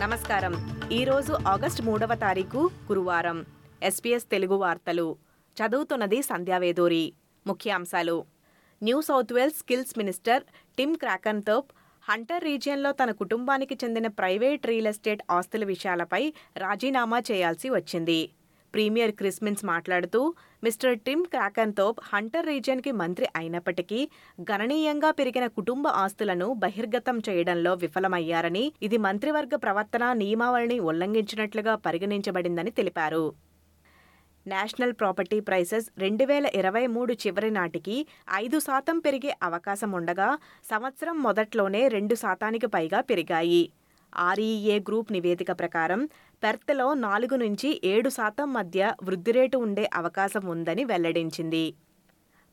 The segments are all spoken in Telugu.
నమస్కారం. ఈరోజు ఆగస్టు మూడవ తారీఖు గురువారం. ఎస్పీఎస్ తెలుగు వార్తలు. చదువుతున్నది సంధ్యావేదూరి ముఖ్యాంశాలు. New South Wales skills minister Tim Crakanthorp Hunter రీజియన్లో తన కుటుంబానికి చెందిన ప్రైవేట్ రియల్ ఎస్టేట్ ఆస్తుల విషయాలపై రాజీనామా చేయాల్సి వచ్చింది. ప్రీమియర్ క్రిస్మిన్స్ మాట్లాడుతూ మిస్టర్ టిమ్ క్రాకన్తోప్ హంటర్ రీజియన్కి మంత్రి అయినప్పటికీ గణనీయంగా పెరిగిన కుటుంబ ఆస్తులను బహిర్గతం చేయడంలో విఫలమయ్యారని ఇది మంత్రివర్గ ప్రవర్తన నియమావళిని ఉల్లంఘించినట్లుగా పరిగణించబడిందని తెలిపారు. నేషనల్ ప్రాపర్టీ ప్రైసెస్ రెండు వేల ఇరవై మూడు చివరి నాటికి ఐదు శాతం పెరిగే అవకాశం ఉండగా సంవత్సరం మొదట్లోనే రెండు శాతానికి పైగా పెరిగాయి. ఆర్ఈఏ గ్రూప్ నివేదిక ప్రకారం పెర్త్లో నాలుగు నుంచి ఏడు శాతం మధ్య వృద్ధి రేటు ఉండే అవకాశం ఉందని వెల్లడించింది.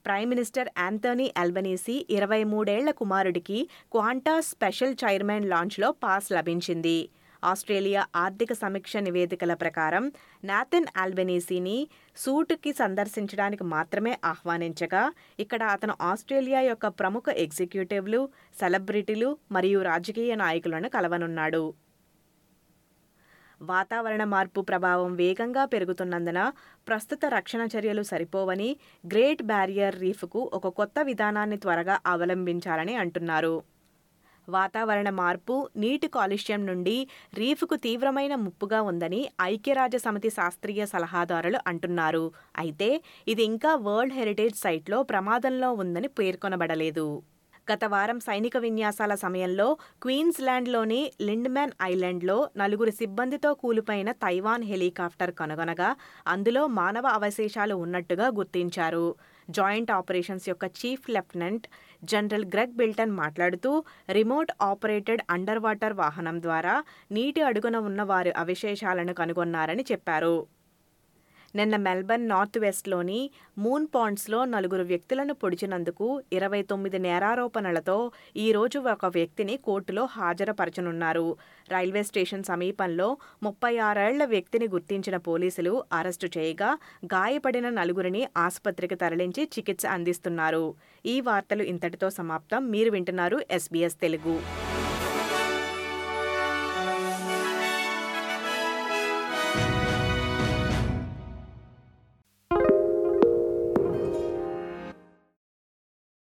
ప్రైమ్ మినిస్టర్ యాంథనీ అల్బనీసీ ఇరవై మూడేళ్ళ కుమారుడికి క్వాంటా స్పెషల్ చైర్మన్ లాంచ్లో పాస్ లభించింది. ఆస్ట్రేలియా ఆర్థిక సమీక్ష నివేదికల ప్రకారం నాథన్ ఆల్బెనీసీని సూటుకి సందర్శించడానికి మాత్రమే ఆహ్వానించగా ఇక్కడ అతను ఆస్ట్రేలియా యొక్క ప్రముఖ ఎగ్జిక్యూటివ్లు సెలబ్రిటీలు మరియు రాజకీయ నాయకులను కలవనున్నాడు. వాతావరణ మార్పు ప్రభావం వేగంగా పెరుగుతున్నందున ప్రస్తుత రక్షణ చర్యలు సరిపోవని గ్రేట్ బ్యారియర్ రీఫ్కు ఒక కొత్త విధానాన్ని త్వరగా అవలంబించాలని అంటున్నారు. వాతావరణ మార్పు నీటి కాలుష్యం నుండి రీఫ్కు తీవ్రమైన ముప్పుగా ఉందని ఐక్యరాజ్య సమితి శాస్త్రీయ సలహాదారులు అంటున్నారు. అయితే ఇది ఇంకా వరల్డ్ హెరిటేజ్ సైట్లో ప్రమాదంలో ఉందని పేర్కొనబడలేదు. గత వారం సైనిక విన్యాసాల సమయంలో క్వీన్స్లాండ్లోని లిండ్మ్యాన్ ఐలాండ్లో నలుగురు సిబ్బందితో కూలిపోయిన తైవాన్ హెలికాప్టర్ కనుగొనగా అందులో మానవ అవశేషాలు ఉన్నట్టుగా గుర్తించారు. జాయింట్ ఆపరేషన్స్ యొక్క chief lieutenant general Greg Bilton మాట్లాడుతూ రిమోట్ ఆపరేటెడ్ అండర్ వాటర్ వాహనం ద్వారా నీటి అడుగున ఉన్న వారి అవశేషాలను కనుగొన్నారని చెప్పారు. నిన్న మెల్బర్న్ నార్త్ వెస్ట్లోని మూన్ పాండ్స్లో నలుగురు వ్యక్తులను పొడిచినందుకు ఇరవై తొమ్మిది నేరారోపణలతో ఈరోజు ఒక వ్యక్తిని కోర్టులో హాజరుపరచనున్నారు. రైల్వే స్టేషన్ సమీపంలో ముప్పై ఆరేళ్ళ వ్యక్తిని గుర్తించిన పోలీసులు అరెస్టు చేయగా గాయపడిన నలుగురిని ఆసుపత్రికి తరలించి చికిత్స అందిస్తున్నారు. ఈ వార్తలు ఇంతటితో సమాప్తం. మీరు వింటున్నారు ఎస్బీఎస్ తెలుగు.